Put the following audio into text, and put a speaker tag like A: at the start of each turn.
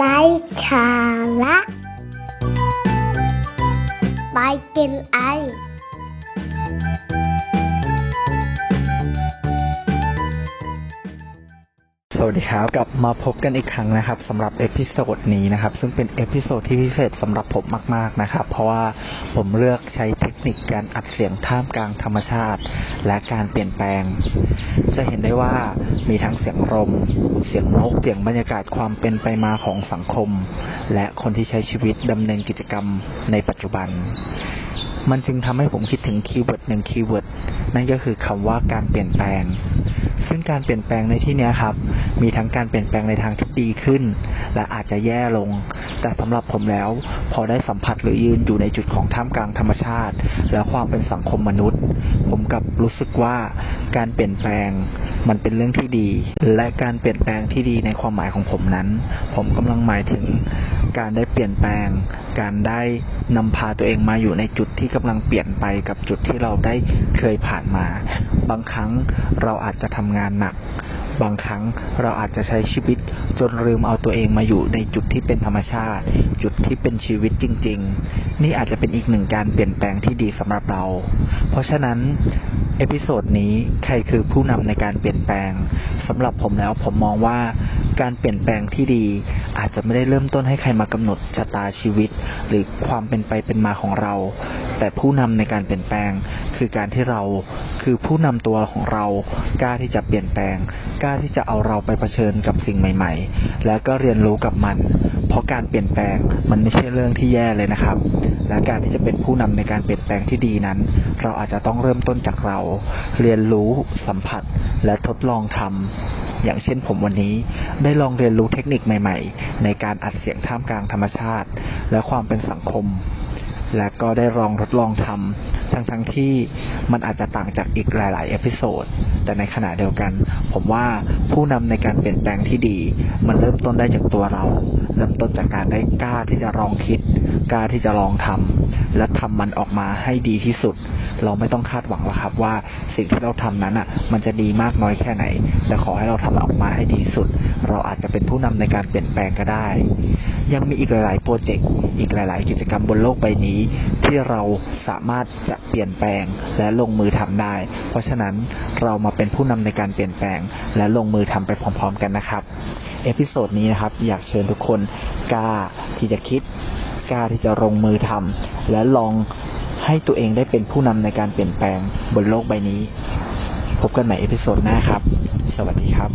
A: 来查啦，白天
B: 爱。 วัสดีครับ กลับมาพบกันอีกครั้งนะครับสำหรับเอพิโซดนี้นะครับ ซึ่งเป็นเอพิโซดที่พิเศษสำหรับผมมาก ๆนะครับ เพราะว่าผมเลือกใช้เทคนิคการอัดเสียงท่ามกลางธรรมชาติ และการเปลี่ยนแปลง จะเห็นได้ว่ามีทั้งเสียงลมเสียงนกเสียงบรรยากาศความเป็นไปมาของสังคม และคนที่ใช้ชีวิตดำเนินกิจกรรมในปัจจุบัน มันจึงทำให้ผมคิดถึง keyword หนึ่ง keyword นั่นก็คือคำว่าการเปลี่ยนแปลง ซึ่งการเปลี่ยนแปลงในที่นี้ครับ มีทั้งการเปลี่ยนแปลงในทางที่ดีขึ้น และอาจจะแย่ลง แต่สำหรับผมแล้ว พอได้สัมผัสหรือยืนอยู่ในจุดของท่ามกลางธรรมชาติ และความเป็นสังคมมนุษย์ ผมกับรู้สึกว่าการเปลี่ยนแปลงมันเป็นเรื่องที่ดี และการเปลี่ยนแปลงที่ดีในความหมายของผมนั้น ผมกำลังหมายถึงการได้เปลี่ยนแปลง การได้นำพาตัวเองมาอยู่ในจุดที่กำลังเปลี่ยนไปกับจุดที่เราได้เคยผ่านมา บางครั้งเราอาจจะทำงานหนัก บางครั้งเราอาจจะใช้ชีวิตจนลืมเอาตัวเองมาอยู่ในจุดที่เป็นธรรมชาติ จุดที่เป็นชีวิตจริง ๆ นี่อาจจะเป็นอีกหนึ่งการเปลี่ยนแปลงที่ดีสำหรับเรา เพราะฉะนั้น episode นี้ใครคือผู้นำในการเปลี่ยนแปลงสำหรับผมแล้วผมมองว่า การเปลี่ยนแปลงที่ดี อาจจะไม่ได้เริ่มต้นให้ใครมากำหนดชะตาชีวิต หรือความเป็นไปเป็นมาของเรา แต่ผู้นำในการเปลี่ยนแปลง คือการที่เราคือผู้นำตัวของเรากล้าที่จะเปลี่ยนแปลงกล้าที่จะเอาเราไปเผชิญกับสิ่งใหม่ ๆ แล้วก็เรียนรู้กับมัน เพราะการเปลี่ยนแปลงมันไม่ใช่เรื่องที่แย่เลยนะครับ และการที่จะเป็นผู้นำในการเปลี่ยนแปลงที่ดีนั้น เราอาจจะต้องเริ่มต้นจากเรา เรียนรู้สัมผัสและทดลองทำ อย่างเช่นผมวันนี้ได้ลองเรียนรู้เทคนิคใหม่ ๆ ในการอัดเสียงท่ามกลางธรรมชาติ และความเป็นสังคม และก็ได้ลองทดลองทำทั้งทั้งๆที่มันอาจจะต่างจากอีกหลาย ๆ episode แต่ในขณะเดียวกัน ผมว่าผู้นำในการเปลี่ยนแปลงที่ดี มันเริ่มต้นได้จากตัวเรา เริ่มต้นจากการได้กล้าที่จะลองคิด กล้าที่จะลองทำและทำมันออกมาให้ดีที่สุด เราไม่ต้องคาดหวังหรอกครับ ว่าสิ่งที่เราทำนั้นอะ มันจะดีมากน้อยแค่ไหน แต่ขอให้เราทำมันออกมาให้ดีสุด เราอาจจะเป็นผู้นำในการเปลี่ยนแปลงก็ได้ ยังมีอีกหลาย ๆ โปรเจกต์อีกหลาย ๆ กิจกรรมบนโลกใบนี้ ที่เราสามารถจะเปลี่ยนแปลงและลงมือทำได้ เพราะฉะนั้นเรามาเป็นผู้นำในการเปลี่ยนแปลง และลงมือทำไปพร้อม ๆ กันนะครับ episode นี้นะครับ อยากเชิญทุกคนกล้าที่จะคิดกล้าที่จะลงมือทำและลอง ให้ตัวเองได้เป็นผู้นำในการเปลี่ยนแปลงบนโลกใบนี้ พบกันใหม่ episode หน้าครับ สวัสดีครับ